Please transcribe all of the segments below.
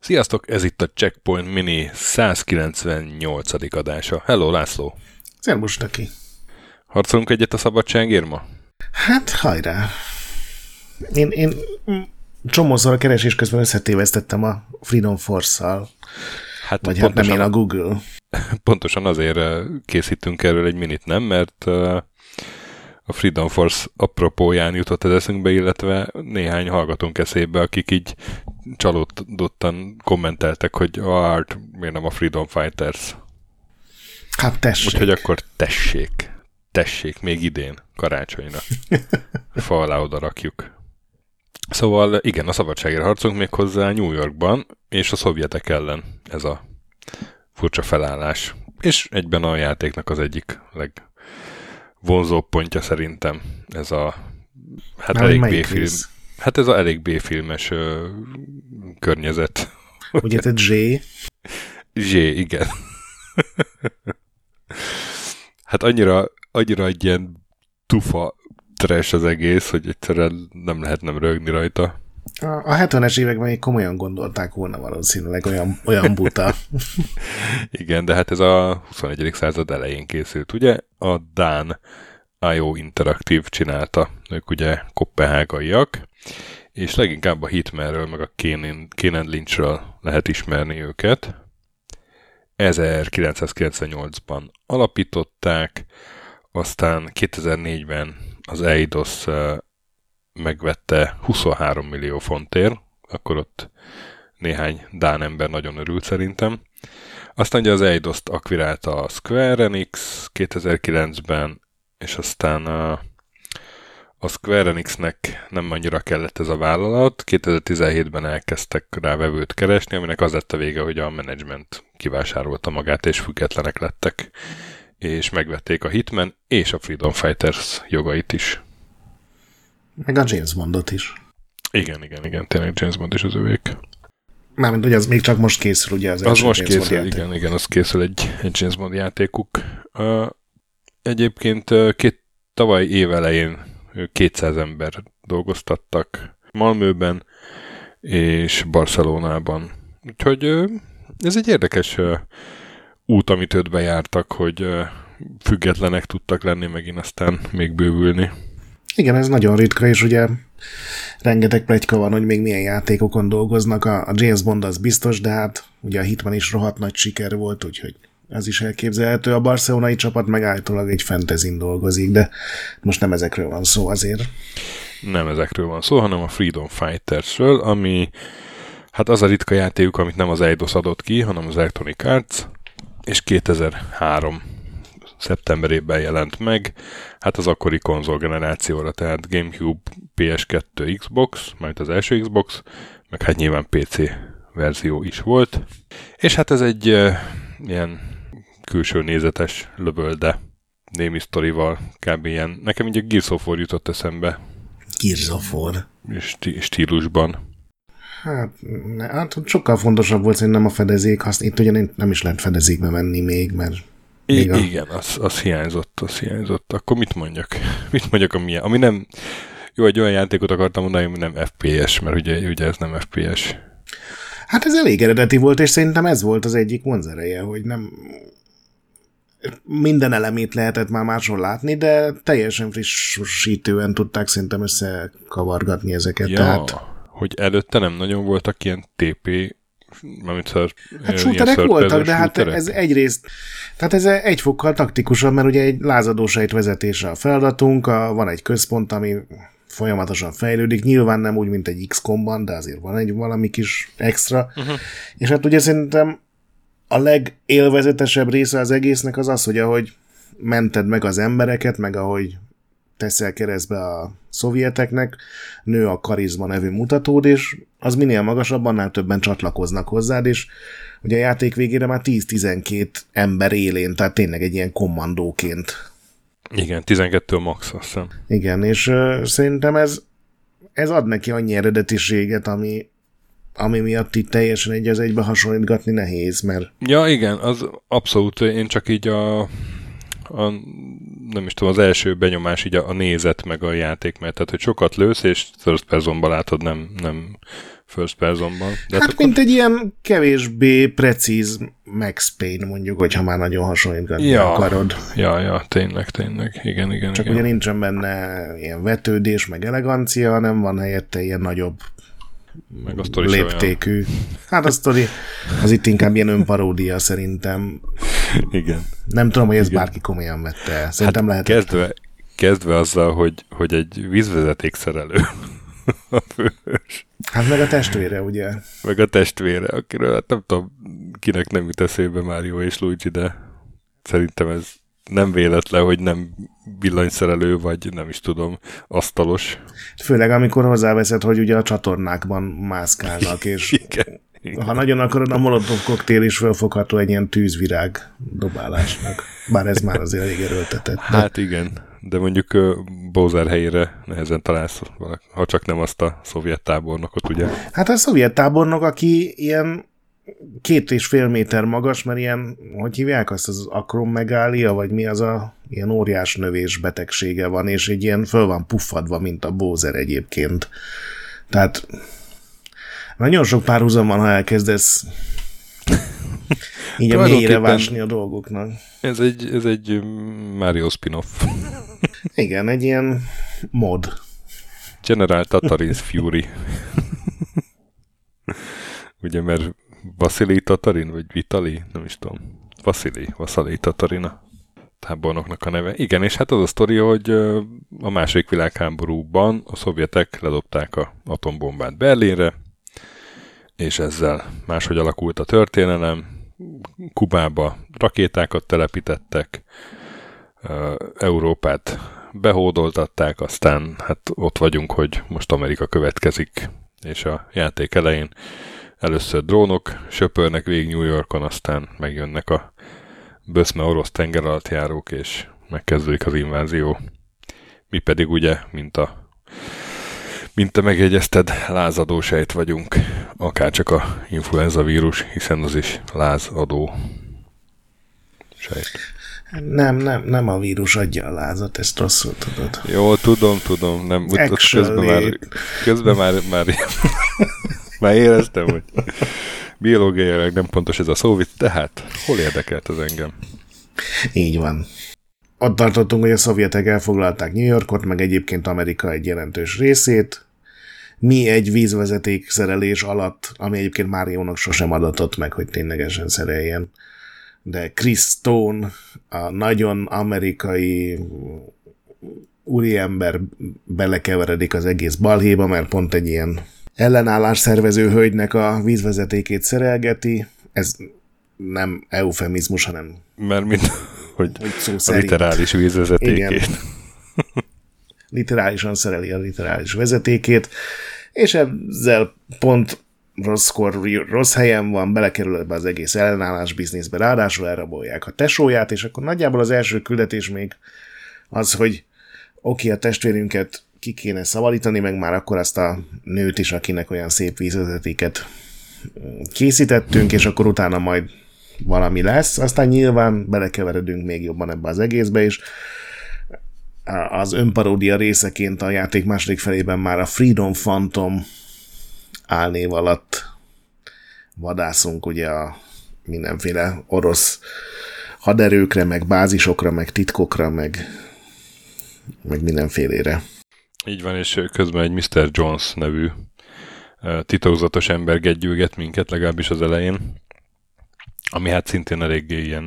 Sziasztok, ez itt a Checkpoint Mini 198. adása. Hello, László! Szervus neki! Harcolunk egyet a szabadságért ma? Hát, hajrá! Én, én csomószor a keresés közben összetévesztettem a Freedom Force-szal. Hát Vagy hát nem én a Google. Pontosan azért készítünk erről egy minit, nem? Mert a Freedom Force apropóján jutott ez eszünkbe, illetve néhány hallgatónk eszébe, akik így csalódottan kommenteltek, hogy a Art miért nem a Freedom Fighters. Hát tessék. Úgyhogy akkor tessék. Tessék, még idén, karácsonyra. Fa alá oda rakjuk. Szóval igen, a szabadságért harcolunk még hozzá New Yorkban, és a szovjetek ellen ez a furcsa felállás. És egyben a játéknak az egyik legvonzóbb pontja szerintem ez a hát Már elég B-film. Hát ez a elég B-filmes ö, környezet. Ugye te J? J, igen. hát annyira, annyira egy ilyen tufa trash az egész, hogy egyszerűen nem lehet nem rögni rajta. A, a 70-es években még komolyan gondolták volna valószínűleg olyan, olyan buta. Igen, de hát ez a 21. század elején készült, ugye? A Dán IO Interactive csinálta, ők ugye kopenhágaiak, és leginkább a Hitmanről, meg a Kenan Lynchről lehet ismerni őket. 1998-ban alapították, aztán 2004-ben az Eidos megvette 23 millió fontért, akkor ott néhány Dán ember nagyon örült szerintem. Aztán ugye az Eidos-t akvirálta a Square Enix 2009-ben, és aztán a, a Square Enixnek nem annyira kellett ez a vállalat. 2017-ben elkezdtek rá vevőt keresni, aminek az lett a vége, hogy a menedzsment kivásárolta magát, és függetlenek lettek és megvették a Hitman és a Freedom Fighters jogait is. Meg a James Bondot is. Igen, igen, igen, tényleg James Bond is az övék. Mármint, hogy az még csak most készül, ugye az, az most James készül, Bond igen, igen, az készül egy, egy James Bond játékuk. Uh, egyébként uh, két, tavaly év elején 200 ember dolgoztattak Malmöben és Barcelonában. Úgyhogy uh, ez egy érdekes uh, út, amit öt bejártak, hogy függetlenek tudtak lenni, megint aztán még bővülni. Igen, ez nagyon ritka, és ugye rengeteg plegyka van, hogy még milyen játékokon dolgoznak. A, James Bond az biztos, de hát ugye a Hitman is rohadt nagy siker volt, úgyhogy ez is elképzelhető. A barcelonai csapat meg állítólag egy fentezin dolgozik, de most nem ezekről van szó azért. Nem ezekről van szó, hanem a Freedom Fightersről, ami hát az a ritka játékuk, amit nem az Eidos adott ki, hanem az Electronic Arts, és 2003 szeptemberében jelent meg, hát az akkori konzolgenerációra, tehát Gamecube, PS2, Xbox, majd az első Xbox, meg hát nyilván PC verzió is volt. És hát ez egy uh, ilyen külső nézetes lövölde némi sztorival, kb. ilyen. Nekem így a Gears of War jutott eszembe. Gears of War. Stílusban. Hát, hát sokkal fontosabb volt szerintem a fedezék, azt itt ugye nem is lehet fedezékbe menni még, mert még a... Igen, az, az hiányzott, az hiányzott. Akkor mit mondjak? Mit mondjak, ami, ami nem... Jó, egy olyan játékot akartam mondani, ami nem FPS, mert ugye, ugye ez nem FPS. Hát ez elég eredeti volt, és szerintem ez volt az egyik vonzereje, hogy nem minden elemét lehetett már máshol látni, de teljesen frissítően tudták szerintem összekavargatni ezeket. Ja. Tehát hogy előtte nem nagyon voltak ilyen TP Mármint, ha hát shooterek voltak, de hát ez egyrészt, tehát ez egy fokkal taktikusabb, mert ugye egy lázadósejt vezetése a feladatunk, a, van egy központ, ami folyamatosan fejlődik, nyilván nem úgy, mint egy XCOM-ban, de azért van egy valami kis extra, uh-huh. és hát ugye szerintem a legélvezetesebb része az egésznek az az, hogy ahogy mented meg az embereket, meg ahogy teszel keresztbe a szovjeteknek, nő a karizma nevű mutatód, és az minél magasabb, annál többen csatlakoznak hozzád, és ugye a játék végére már 10-12 ember élén, tehát tényleg egy ilyen kommandóként. Igen, 12 max, azt hiszem. Igen, és uh, szerintem ez, ez ad neki annyi eredetiséget, ami, ami miatt itt teljesen egy az egybe hasonlítgatni nehéz, mert... Ja, igen, az abszolút, én csak így a a, nem is tudom, az első benyomás így a, a nézet meg a játék, mert tehát, hogy sokat lősz, és first personban látod, nem, nem first personban. De hát, hát mint egy ilyen kevésbé precíz Max Payne, mondjuk, hogyha már nagyon hasonlítani ja, akarod. Ja, ja, tényleg, tényleg, igen, igen. Csak igen. ugye nincsen benne ilyen vetődés, meg elegancia, hanem van helyette ilyen nagyobb meg a léptékű. Olyan. Hát a sztori az itt inkább ilyen önparódia szerintem. Igen. Nem tudom, hogy ez Igen. bárki komolyan vette. Szerintem hát lehet. Kezdve, kezdve azzal, hogy, hogy egy vízvezeték szerelő a főhős. Hát meg a testvére, ugye? Meg a testvére, akiről hát nem tudom, kinek nem jut eszébe Mario és Luigi, de szerintem ez nem véletlen, hogy nem villanyszerelő, vagy nem is tudom, asztalos. Főleg amikor hozzáveszed, hogy ugye a csatornákban mászkálnak, és igen. Ha nagyon akarod, a molotov koktél is felfogható egy ilyen tűzvirág dobálásnak. Bár ez már azért elég erőltetett. De... Hát igen, de mondjuk uh, Bowser helyére nehezen találsz, ha csak nem azt a szovjet tábornokot, ugye? Hát a szovjet tábornok, aki ilyen két és fél méter magas, mert ilyen, hogy hívják azt, az akromegália, vagy mi az a ilyen óriás növés betegsége van, és egy ilyen föl van puffadva, mint a bózer egyébként. Tehát nagyon sok párhuzam van, ha elkezdesz így a mélyre vásni a dolgoknak. Ez egy, ez egy Mario spin-off. Igen, egy ilyen mod. General Tatarin's Fury. Ugye, mert Vasili Tatarin, vagy Vitali, nem is tudom. Vasili, Vasili Tatarin a tábornoknak a neve. Igen, és hát az a sztori, hogy a második világháborúban a szovjetek ledobták a atombombát Berlinre, és ezzel máshogy alakult a történelem. Kubába rakétákat telepítettek, Európát behódoltatták, aztán hát ott vagyunk, hogy most Amerika következik, és a játék elején Először drónok söpörnek végig New Yorkon, aztán megjönnek a böszme orosz tenger alatt járók, és megkezdődik az invázió. Mi pedig ugye, mint a mint te megjegyezted, lázadó sejt vagyunk, akár csak a influenza vírus, hiszen az is lázadó sejt. Nem, nem, nem a vírus adja a lázat, ezt rosszul tudod. Jó, tudom, tudom, nem, közben már, közben már, már Már éreztem, hogy biológiailag nem pontos ez a szó, tehát hol érdekelt az engem? Így van. Ott tartottunk, hogy a szovjetek elfoglalták New Yorkot, meg egyébként Amerika egy jelentős részét. Mi egy vízvezeték szerelés alatt, ami egyébként Máriónak sosem adatott meg, hogy ténylegesen szereljen. De Chris Stone, a nagyon amerikai úriember belekeveredik az egész balhéba, mert pont egy ilyen ellenállás szervező hölgynek a vízvezetékét szerelgeti. Ez nem eufemizmus, hanem... Mert mint, hogy, hogy szó szerint. literális vízvezetékét. Igen. Literálisan szereli a literális vezetékét, és ezzel pont rosszkor, rossz helyen van, belekerül ebbe az egész ellenállás bizniszbe, ráadásul elrabolják a tesóját, és akkor nagyjából az első küldetés még az, hogy oké, a testvérünket ki kéne szabadítani, meg már akkor azt a nőt is, akinek olyan szép vízvezetéket készítettünk, és akkor utána majd valami lesz. Aztán nyilván belekeveredünk még jobban ebbe az egészbe, és az önparódia részeként a játék második felében már a Freedom Phantom álnév alatt vadászunk ugye a mindenféle orosz haderőkre, meg bázisokra, meg titkokra, meg, meg mindenfélére. Így van, és közben egy Mr. Jones nevű titokzatos ember gegyülget minket, legalábbis az elején, ami hát szintén eléggé ilyen,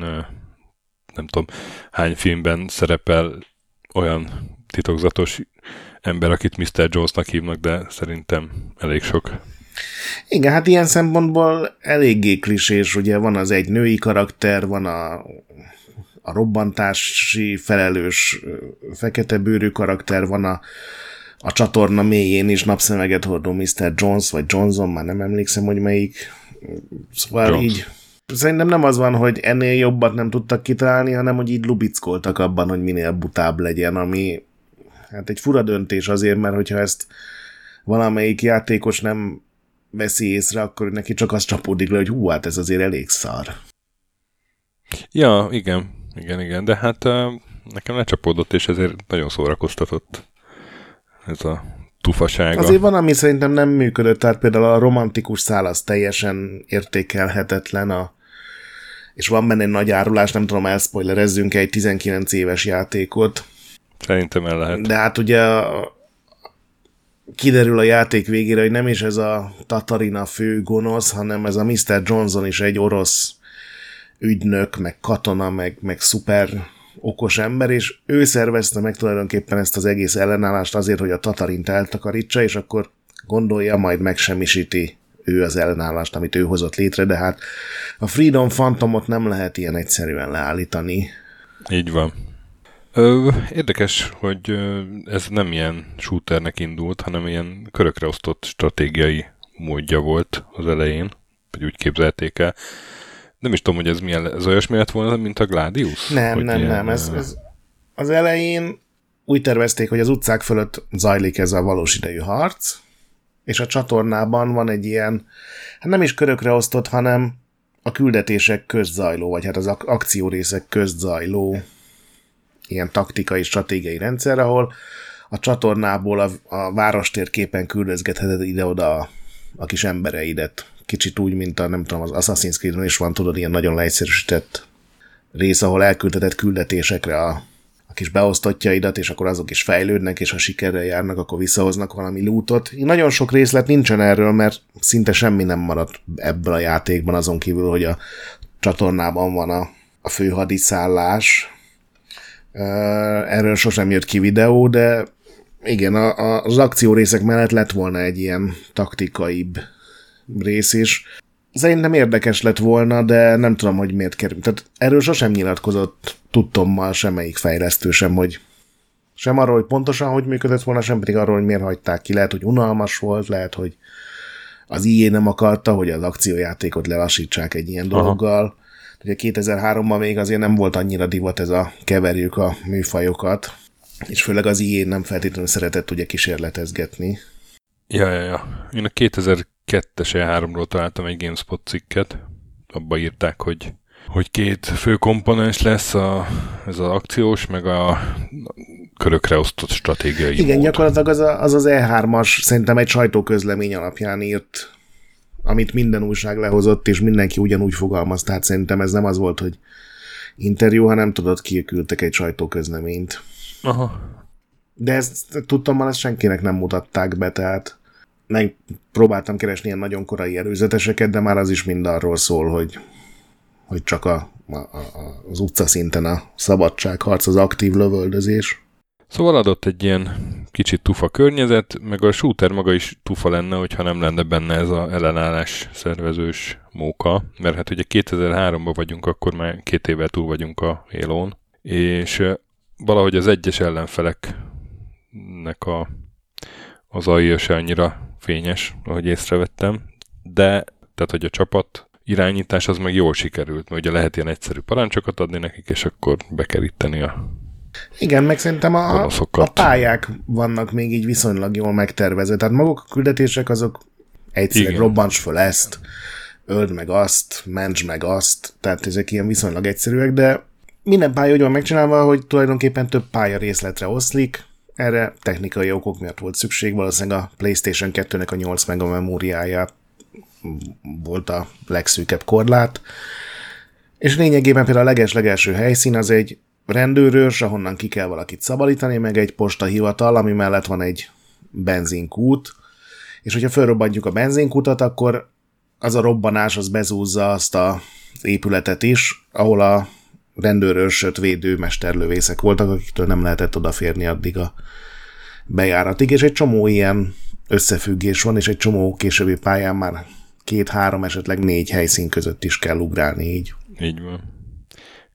nem tudom, hány filmben szerepel olyan titokzatos ember, akit Mr. Jonesnak hívnak, de szerintem elég sok. Igen, hát ilyen szempontból eléggé klisés, ugye van az egy női karakter, van a, a robbantási felelős fekete bőrű karakter, van a a csatorna mélyén is napszemeget hordó Mr. Jones, vagy Johnson, már nem emlékszem, hogy melyik. Szóval Jones. így szerintem nem az van, hogy ennél jobbat nem tudtak kitalálni, hanem hogy így lubickoltak abban, hogy minél butább legyen, ami hát egy fura döntés azért, mert hogyha ezt valamelyik játékos nem veszi észre, akkor neki csak az csapódik le, hogy hú, hát ez azért elég szar. Ja, igen, Igen, igen, de hát nekem lecsapódott, és ezért nagyon szórakoztatott ez a tufasága. Azért van, ami szerintem nem működött, tehát például a romantikus szál az teljesen értékelhetetlen, a, és van benne egy nagy árulás, nem tudom, elspoilerezzünk egy 19 éves játékot. Szerintem el lehet. De hát ugye kiderül a játék végére, hogy nem is ez a Tatarina fő gonosz, hanem ez a Mr. Johnson is egy orosz ügynök, meg katona, meg, meg szuper okos ember, és ő szervezte meg tulajdonképpen ezt az egész ellenállást azért, hogy a Tatarint eltakarítsa, és akkor gondolja, majd megsemmisíti ő az ellenállást, amit ő hozott létre, de hát a Freedom Phantomot nem lehet ilyen egyszerűen leállítani. Így van. Ö, érdekes, hogy ez nem ilyen shooternek indult, hanem ilyen körökre osztott stratégiai módja volt az elején, vagy úgy képzelték el. Nem is tudom, hogy ez milyen, ez olyasmi lett volna, mint a Gladius? Nem, nem, ilyen, nem. Ez, ez, az elején úgy tervezték, hogy az utcák fölött zajlik ez a valós idejű harc, és a csatornában van egy ilyen, hát nem is körökre osztott, hanem a küldetések közt zajló, vagy hát az ak- akciórészek közt zajló ilyen taktikai, stratégiai rendszer, ahol a csatornából a, a várostérképen küldözgetheted ide-oda a, a kis embereidet. Kicsit úgy, mint a, nem tudom, az Assassin's creed is van, tudod, ilyen nagyon leegyszerűsített rész, ahol elküldheted küldetésekre a, a kis beosztottjaidat, és akkor azok is fejlődnek, és ha sikerrel járnak, akkor visszahoznak valami lootot. Nagyon sok részlet nincsen erről, mert szinte semmi nem maradt ebből a játékban, azon kívül, hogy a csatornában van a, a főhadiszállás, Erről sosem jött ki videó, de igen, a, a, az akció részek mellett lett volna egy ilyen taktikaibb rész is. Szerintem érdekes lett volna, de nem tudom, hogy miért került. Tehát erről sosem nyilatkozott tudtommal semmelyik fejlesztő sem, hogy sem arról, hogy pontosan hogy működött volna, sem pedig arról, hogy miért hagyták ki. Lehet, hogy unalmas volt, lehet, hogy az IE nem akarta, hogy az akciójátékot lelassítsák egy ilyen Aha. dologgal. Ugye 2003-ban még azért nem volt annyira divat ez a keverjük a műfajokat, és főleg az IE nem feltétlenül szeretett ugye kísérletezgetni. Ja, ja, ja. Én a 2002-es E3-ról találtam egy GameSpot cikket, abba írták, hogy hogy két fő komponens lesz a, ez az akciós, meg a körökre osztott stratégiai Igen, mód. gyakorlatilag az, a, az az E3-as szerintem egy sajtóközlemény alapján írt amit minden újság lehozott, és mindenki ugyanúgy fogalmaz, tehát szerintem ez nem az volt, hogy interjú, hanem tudod, kiküldtek egy sajtóközleményt. Aha. De ezt tudtam, már ezt senkinek nem mutatták be, tehát meg próbáltam keresni ilyen nagyon korai előzeteseket, de már az is mind arról szól, hogy, hogy csak a, a, a, az utca szinten a szabadságharc, az aktív lövöldözés. Szóval adott egy ilyen kicsit tufa környezet, meg a shooter maga is tufa lenne, hogyha nem lenne benne ez a ellenállás szervezős móka, mert hát ugye 2003-ban vagyunk, akkor már két évvel túl vagyunk a Halo-n, és valahogy az egyes ellenfeleknek a, az AI se annyira fényes, ahogy észrevettem, de tehát, hogy a csapat irányítás az meg jól sikerült, mert ugye lehet ilyen egyszerű parancsokat adni nekik, és akkor bekeríteni a igen, meg szerintem a, a pályák vannak még így viszonylag jól megtervezve. Tehát maguk a küldetések azok egyszerűen robbants föl ezt, öld meg azt, mentsd meg azt, tehát ezek ilyen viszonylag egyszerűek, de minden pálya úgy van megcsinálva, hogy tulajdonképpen több pálya részletre oszlik, erre technikai okok miatt volt szükség, valószínűleg a PlayStation 2-nek a 8 mega memóriája volt a legszűkebb korlát, és lényegében például a leges-legelső helyszín az egy rendőrőrs, ahonnan ki kell valakit szabadítani, meg egy postahivatal, ami mellett van egy benzinkút, és hogyha felrobbantjuk a benzinkutat, akkor az a robbanás az bezúzza azt a épületet is, ahol a rendőrőrsöt védő mesterlövészek voltak, akiktől nem lehetett odaférni addig a bejáratig, és egy csomó ilyen összefüggés van, és egy csomó későbbi pályán már két-három, esetleg négy helyszín között is kell ugrálni így. Így van.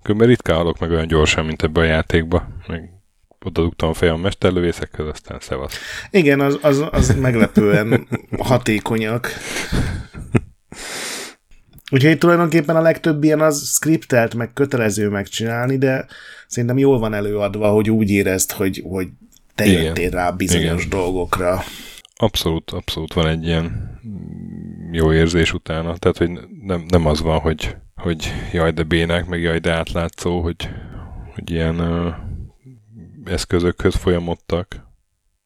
Különben ritkán halok meg olyan gyorsan, mint ebbe a játékba. Meg oda dugtam a fejem a mesterlövészekhez, aztán szevasz. Igen, az, az, az meglepően hatékonyak. Úgyhogy tulajdonképpen a legtöbb ilyen az skriptelt, meg kötelező megcsinálni, de szerintem jól van előadva, hogy úgy érezd, hogy, hogy te Igen. jöttél rá bizonyos Igen. dolgokra. Abszolút, abszolút van egy ilyen jó érzés utána. Tehát, hogy nem, nem az van, hogy hogy jaj, de bénák, meg jaj, de átlátszó, hogy, hogy ilyen uh, eszközökhöz folyamodtak,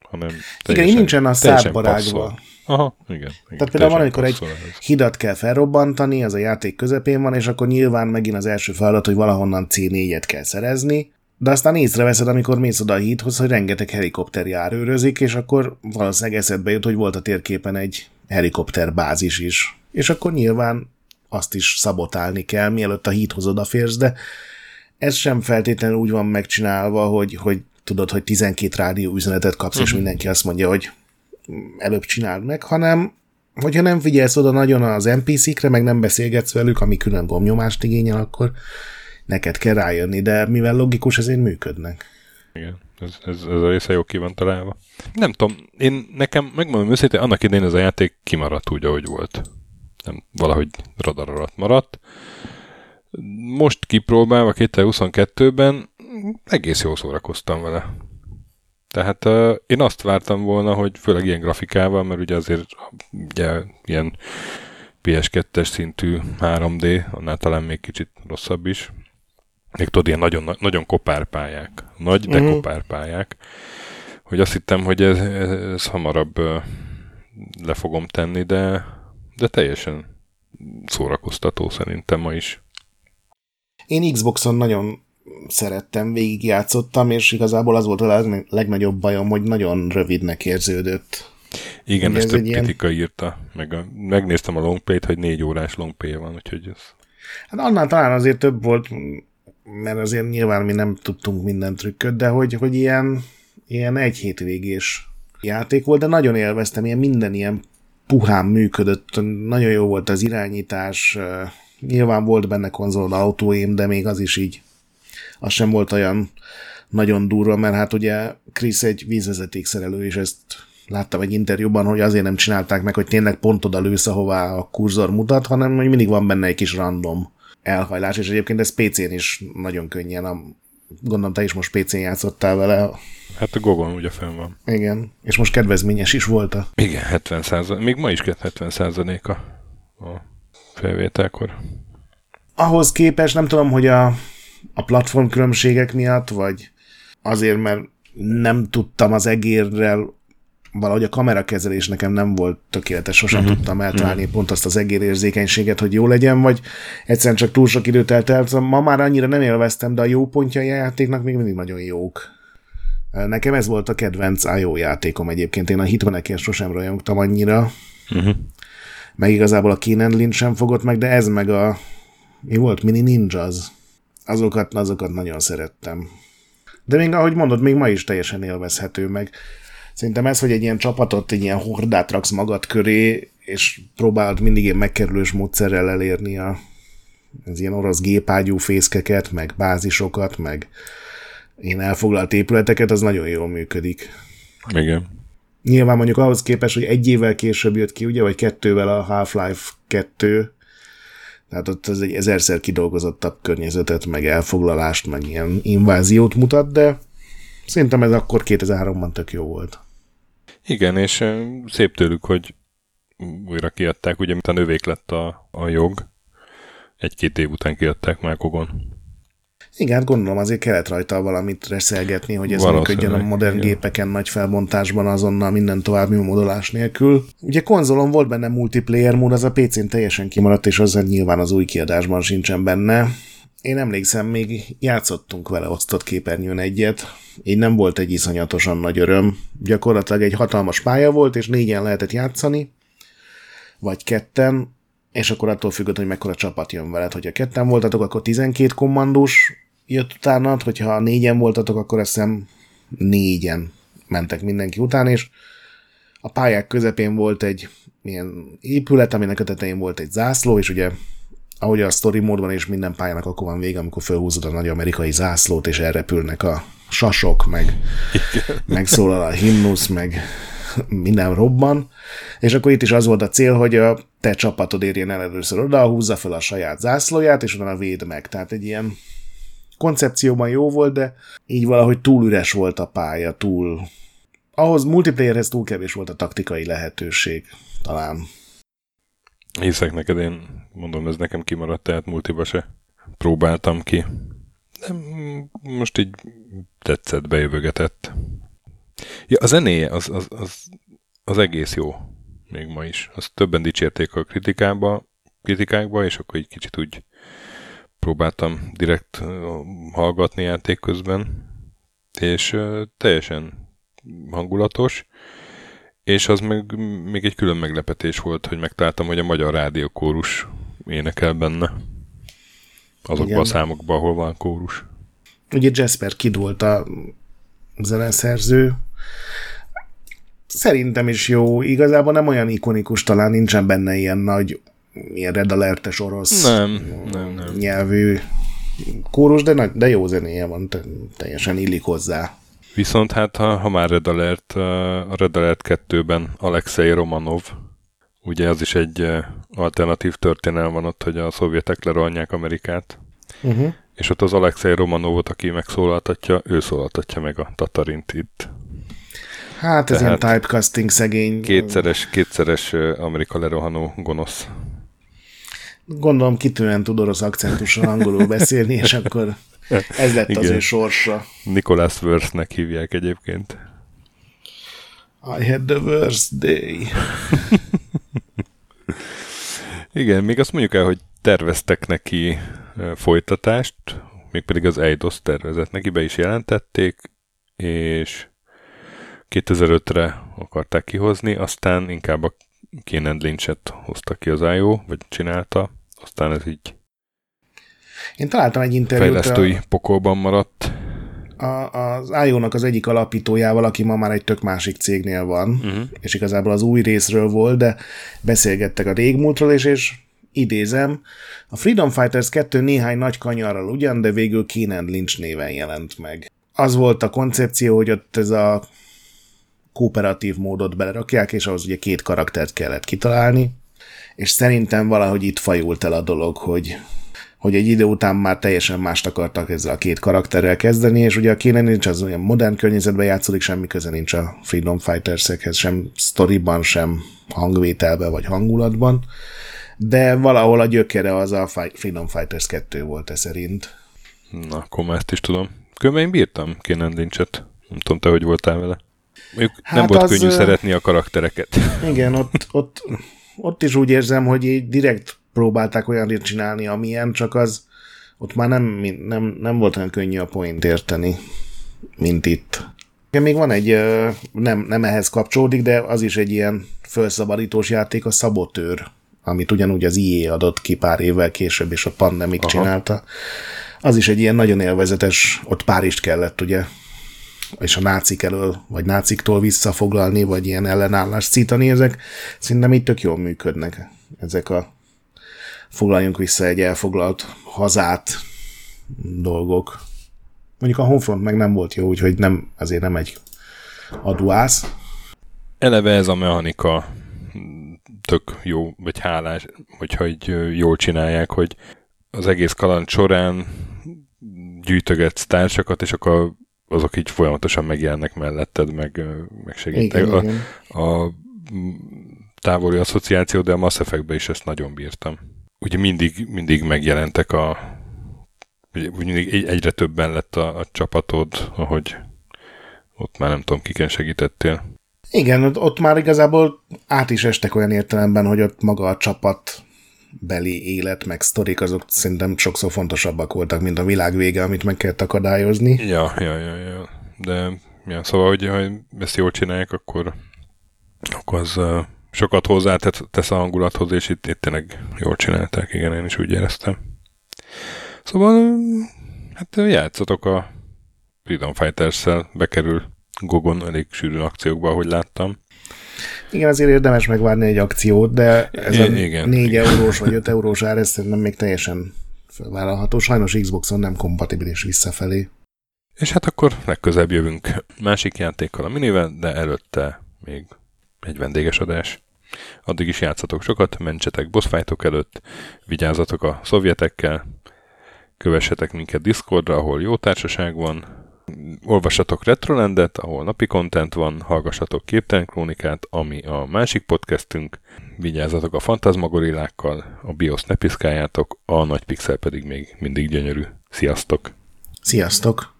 hanem Igen, így nincsen a szárba rágva. Aha, igen. igen Tehát például van, amikor egy hidat kell felrobbantani, az a játék közepén van, és akkor nyilván megint az első feladat, hogy valahonnan C4-et kell szerezni, de aztán észreveszed, amikor mész oda a hídhoz, hogy rengeteg helikopter járőrözik, és akkor valószínűleg eszedbe jut, hogy volt a térképen egy helikopterbázis is. És akkor nyilván azt is szabotálni kell, mielőtt a hídhoz odaférsz, de ez sem feltétlenül úgy van megcsinálva, hogy, hogy tudod, hogy 12 rádió üzenetet kapsz, uh-huh. és mhm. mindenki azt mondja, hogy előbb csináld meg, hanem hogyha nem figyelsz oda nagyon az NPC-kre, meg nem beszélgetsz velük, ami külön gomnyomást igényel, akkor neked kell rájönni, de mivel logikus, ezért működnek. Igen, ez, ez, ez a része jó ki van találva. Nem tudom, én nekem, megmondom őszintén, annak idején ez a játék kimaradt úgy, ahogy volt. Nem, valahogy radar alatt maradt. Most kipróbálva 2022-ben egész jól szórakoztam vele. Tehát uh, én azt vártam volna, hogy főleg ilyen grafikával, mert ugye azért ugye, ilyen PS2-es szintű 3D, annál talán még kicsit rosszabb is. Még tudod, ilyen nagyon, nagyon kopárpályák. Nagy, de uh-huh. kopárpályák. Hogy azt hittem, hogy ez, ez, ez hamarabb uh, le fogom tenni, de, de teljesen szórakoztató szerintem ma is. Én Xboxon nagyon szerettem, végigjátszottam, és igazából az volt a legnagyobb bajom, hogy nagyon rövidnek érződött. Igen, ezt több kritika ilyen... írta, meg a, megnéztem a longplay-t, hogy négy órás longplay van, úgyhogy ez... Hát annál talán azért több volt, mert azért nyilván mi nem tudtunk minden trükköt, de hogy, hogy ilyen, ilyen egy hétvégés játék volt, de nagyon élveztem, ilyen minden ilyen puhán működött, nagyon jó volt az irányítás, nyilván volt benne konzol autóém, de még az is így az sem volt olyan nagyon durva, mert hát ugye Chris egy vízvezetékszerelő, és ezt láttam egy interjúban, hogy azért nem csinálták meg, hogy tényleg pont oda lősz, ahová a kurzor mutat, hanem hogy mindig van benne egy kis random elhajlás, és egyébként ez PC-n is nagyon könnyen, a, gondolom te is most PC-n játszottál vele. Hát a Gogon ugye fenn van. Igen, és most kedvezményes is volt a... Igen, 70 százalék, még ma is 70 százaléka a felvételkor. Ahhoz képest nem tudom, hogy a a platform különbségek miatt, vagy azért, mert nem tudtam az egérrel valahogy a kamerakezelés nekem nem volt tökéletes, sosem uh-huh. tudtam eltalálni uh-huh. pont azt az egérérzékenységet, hogy jó legyen, vagy egyszerűen csak túl sok időt eltelt. Ma már annyira nem élveztem, de a jó pontjai a játéknak még mindig nagyon jók. Nekem ez volt a kedvenc IO játékom egyébként. Én a Hitmanekért sosem rajongtam annyira. Uh-huh. Meg igazából a Keenan Lynch sem fogott meg, de ez meg a mi volt? Mini Ninjas azokat, azokat nagyon szerettem. De még ahogy mondod, még ma is teljesen élvezhető meg. Szerintem ez, hogy egy ilyen csapatot, egy ilyen hordát raksz magad köré, és próbálod mindig ilyen megkerülős módszerrel elérni a, az ilyen orosz gépágyú fészkeket, meg bázisokat, meg én elfoglalt épületeket, az nagyon jól működik. Igen. Nyilván mondjuk ahhoz képest, hogy egy évvel később jött ki, ugye, vagy kettővel a Half-Life 2, tehát ott ez egy ezerszer kidolgozottabb környezetet, meg elfoglalást, meg ilyen inváziót mutat, de szerintem ez akkor 2003-ban tök jó volt. Igen, és szép tőlük, hogy újra kiadták, ugye, mint a növék lett a, a jog, egy-két év után kiadták már Kogon. Igen, hát gondolom azért kellett rajta valamit reszelgetni, hogy ez működjön a modern igen. gépeken nagy felbontásban azonnal minden további modolás nélkül. Ugye konzolon volt benne multiplayer mód, az a PC-n teljesen kimaradt, és az nyilván az új kiadásban sincsen benne. Én emlékszem, még játszottunk vele osztott képernyőn egyet, így nem volt egy iszonyatosan nagy öröm. Gyakorlatilag egy hatalmas pálya volt, és négyen lehetett játszani, vagy ketten, és akkor attól függött, hogy mekkora csapat jön veled. Hogyha ketten voltatok, akkor 12 kommandós jött utána, hogyha négyen voltatok, akkor azt hiszem négyen mentek mindenki után, és a pályák közepén volt egy ilyen épület, aminek a tetején volt egy zászló, és ugye ahogy a story módban és minden pályának akkor van vége, amikor felhúzod a nagy amerikai zászlót, és elrepülnek a sasok, meg megszólal a himnusz, meg minden robban, és akkor itt is az volt a cél, hogy a te csapatod érjen el először oda, húzza fel a saját zászlóját, és utána véd meg. Tehát egy ilyen koncepcióban jó volt, de így valahogy túl üres volt a pálya, túl... Ahhoz multiplayerhez túl kevés volt a taktikai lehetőség, talán. Hiszek neked, én mondom, ez nekem kimaradt, tehát multiba se próbáltam ki. De most így tetszett, bejövögetett. Ja, a zenéje az, az, az, az egész jó, még ma is. Azt többen dicsérték a kritikába, kritikákba, és akkor egy kicsit úgy próbáltam direkt hallgatni játék közben, és teljesen hangulatos, és az meg még egy külön meglepetés volt, hogy megtaláltam, hogy a magyar rádiókórus énekel benne. Azokban Igen. a számokban, ahol van kórus. Ugye Jasper Kid volt a zeneszerző. Szerintem is jó. Igazából nem olyan ikonikus, talán nincsen benne ilyen nagy ilyen Red Alert-es orosz nem, nem, nem. nyelvű kórus, de, nagy, de jó zenéje van, teljesen illik hozzá. Viszont hát, ha, ha már Red Alert, a Red Alert 2-ben Alexei Romanov, ugye az is egy alternatív történelem van ott, hogy a szovjetek lerolják Amerikát, uh-huh. és ott az Alexei Romanovot, aki megszólaltatja, ő szólaltatja meg a Tatarint itt. Hát ez Tehát ilyen typecasting szegény. Kétszeres, kétszeres Amerika lerohanó gonosz. Gondolom kitűnően tud orosz akcentussal angolul beszélni, és akkor ez lett Igen. az ő sorsa. Nicholas Worthnek hívják egyébként. I had the worst day. Igen, még azt mondjuk el, hogy terveztek neki folytatást, mégpedig az Eidos tervezett neki, be is jelentették, és 2005-re akarták kihozni, aztán inkább a Keenan Lynch-et hozta ki az IO, vagy csinálta, aztán ez így én találtam egy interjút. Fejlesztői a, pokolban maradt. A, az IO-nak az egyik alapítójával, aki ma már egy tök másik cégnél van, uh-huh. és igazából az új részről volt, de beszélgettek a régmúltról, és, és idézem, a Freedom Fighters 2 néhány nagy kanyarral ugyan, de végül Keenan Lynch néven jelent meg. Az volt a koncepció, hogy ott ez a kooperatív módot belerakják, és ahhoz ugye két karaktert kellett kitalálni, és szerintem valahogy itt fajult el a dolog, hogy hogy egy idő után már teljesen mást akartak ezzel a két karakterrel kezdeni, és ugye a Kéne nincs az olyan modern környezetben játszódik, semmi köze nincs a Freedom Fighters-ekhez, sem sztoriban, sem hangvételben vagy hangulatban, de valahol a gyökere az a Freedom Fighters 2 volt e szerint. Na, akkor már ezt is tudom. Különben én bírtam Kéne Lincset. Nem tudom, te hogy voltál vele. Mondjuk hát nem volt az, könnyű szeretni a karaktereket. Igen, ott, ott, ott is úgy érzem, hogy így direkt próbálták olyan csinálni, amilyen, csak az ott már nem, nem, nem volt olyan könnyű a point érteni, mint itt. Még van egy, nem, nem ehhez kapcsolódik, de az is egy ilyen felszabadítós játék, a Szabotőr, amit ugyanúgy az IE adott ki pár évvel később, és a Pandemic Aha. csinálta. Az is egy ilyen nagyon élvezetes, ott Párizst kellett ugye és a nácik elől, vagy náciktól visszafoglalni, vagy ilyen ellenállást szítani, ezek szerintem itt tök jól működnek, ezek a foglaljunk vissza egy elfoglalt hazát dolgok. Mondjuk a Homefront meg nem volt jó, úgyhogy nem, azért nem egy aduász. Eleve ez a mechanika tök jó, vagy hálás, hogyha így jól csinálják, hogy az egész kaland során gyűjtögetsz társakat, és akkor azok így folyamatosan megjelennek melletted, meg, meg segítek. Igen, a, igen. a távoli asszociáció, de a Mass Effect-ben is ezt nagyon bírtam ugye mindig, mindig megjelentek a mindig egyre többen lett a, a csapatod, ahogy ott már nem tudom, kiken segítettél. Igen, ott már igazából át is estek olyan értelemben, hogy ott maga a csapat beli élet, meg sztorik, azok szerintem sokszor fontosabbak voltak, mint a világ vége, amit meg kellett akadályozni. Ja, ja, ja, ja. De ja, szóval, hogy ha ezt jól csinálják, akkor, akkor az sokat hozzátesz a hangulathoz, és itt, itt tényleg jól csinálták, igen, én is úgy éreztem. Szóval, hát játszatok a Freedom Fighters-szel, bekerül Gogon elég sűrű akciókba, ahogy láttam. Igen, azért érdemes megvárni egy akciót, de ez I- a igen, 4 igen. eurós vagy 5 eurós ár, ez szerintem még teljesen felvállalható. Sajnos Xboxon nem kompatibilis visszafelé. És hát akkor legközebb jövünk másik játékkal a minivel, de előtte még egy vendéges adás. Addig is játszatok sokat, mentsetek bossfightok előtt, vigyázzatok a szovjetekkel, kövessetek minket Discordra, ahol jó társaság van, olvassatok Retrolandet, ahol napi content van, hallgassatok Képtelen Krónikát, ami a másik podcastünk, vigyázzatok a fantasmagorillákkal, a BIOS ne piszkáljátok, a nagy pixel pedig még mindig gyönyörű. Sziasztok! Sziasztok!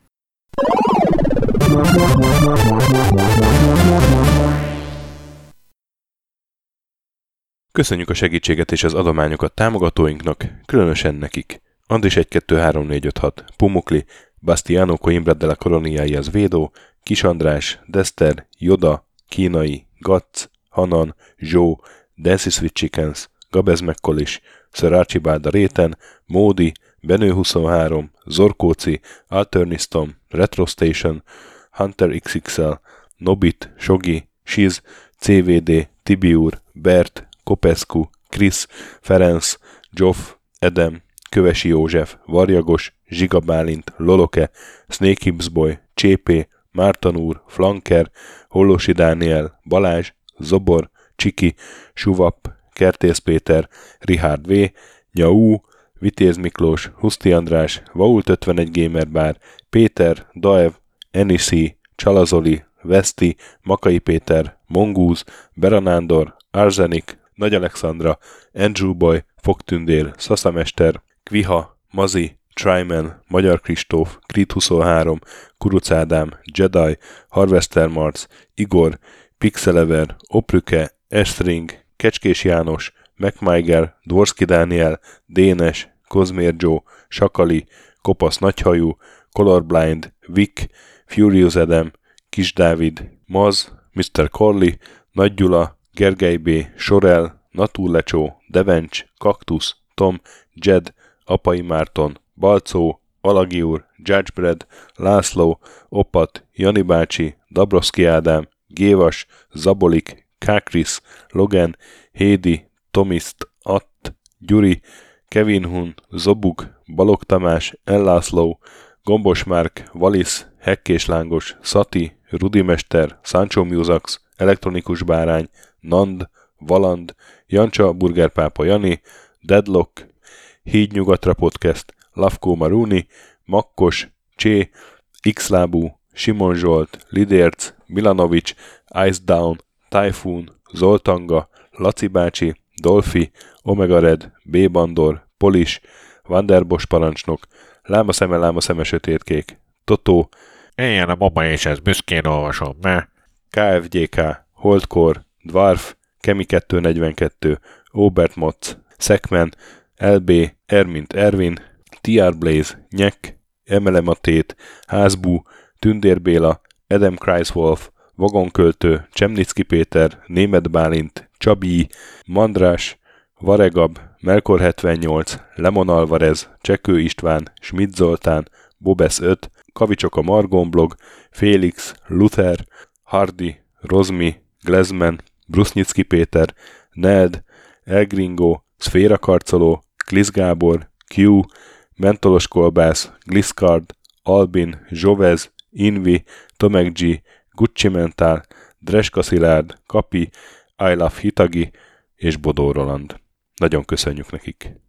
Köszönjük a segítséget és az adományokat támogatóinknak, különösen nekik. Andris 1 2 3 4 5 6, Pumukli, Bastiano Coimbra de la Coloniai az Védó, Kis András, Dester, Joda, Kínai, Gatz, Hanan, Zsó, Dancy Sweet Chickens, Gabez Mekkolis, Sir Archibald a Réten, Módi, Benő 23, Zorkóci, Alternistom, Retro Station, Hunter XXL, Nobit, Sogi, Shiz, CVD, Tibiur, Bert, Kopescu, Krisz, Ferenc, Joff, Edem, Kövesi József, Varjagos, Zsiga Bálint, Loloke, Snake Hips Boy, Csépé, Márton úr, Flanker, Hollosi Dániel, Balázs, Zobor, Csiki, Suvap, Kertész Péter, Richard V, Nyau, Vitéz Miklós, Huszti András, Vault 51 Gamer Bar, Péter, Daev, Enisi, Csalazoli, Veszti, Makai Péter, Mongúz, Beranándor, Arzenik, Nagy Alexandra, Andrew Boy, Fogtündér, Szaszamester, Kviha, Mazi, Tryman, Magyar Kristóf, Krit 23, Kuruc Ádám, Jedi, Harvester Marz, Igor, Pixelever, Oprüke, Estring, Kecskés János, MacMiger, Dvorski Dániel, Dénes, Kozmér Joe, Sakali, Kopasz Nagyhajú, Colorblind, Vic, Furious Adam, Kis Dávid, Maz, Mr. Corley, Nagy Gyula, Gergely B., Sorel, Natúrlecsó, Devencs, Kaktusz, Tom, Jed, Apai Márton, Balcó, Alagi úr, Judgebred, László, Opat, Jani bácsi, Dabroszki Ádám, Gévas, Zabolik, Kákris, Logan, Hédi, Tomiszt, Att, Gyuri, Kevin Hun, Zobug, Balog Tamás, Ellászló, Gombos Márk, Valisz, Hekkés Lángos, Szati, Rudimester, Sancho Musax, Elektronikus Bárány, Nand, Valand, Jancsa, Burgerpápa Jani, Deadlock, Híd Nyugatra Podcast, Lavkó Maruni, Makkos, Csé, Xlábú, Simon Zsolt, Lidérc, Milanovic, Ice Down, Typhoon, Zoltanga, Laci bácsi, Dolfi, Omega Red, B. Bandor, Polis, Vanderbos parancsnok, Láma szeme, láma szeme sötétkék, Totó, Éljen a mama és ez büszkén olvasom, ne? KFGK, Holdkor, Dwarf, Kemi 242, Obert Motz, Szekmen, LB, Ermint Ervin, TR Blaze, Nyek, Emelematét, Házbú, Tündér Béla, Adam Kreiswolf, Vagonköltő, Csemnicki Péter, Német Bálint, Csabi, Mandrás, Varegab, Melkor 78, Lemon Alvarez, Csekő István, Schmidt Zoltán, Bobesz 5, Kavicsok a Margon blog, Félix, Luther, Hardy, Rozmi, Glezman, Brusnicki Péter, Ned, Elgringo, Szféra Karcoló, Glisz Gábor, Q, Mentolos Kolbász, Gliscard, Albin, Zsovez, Invi, Tomek G, Gucci Mental, Dreska Szilárd, Kapi, I Love Hitagi és Bodó Roland. Nagyon köszönjük nekik!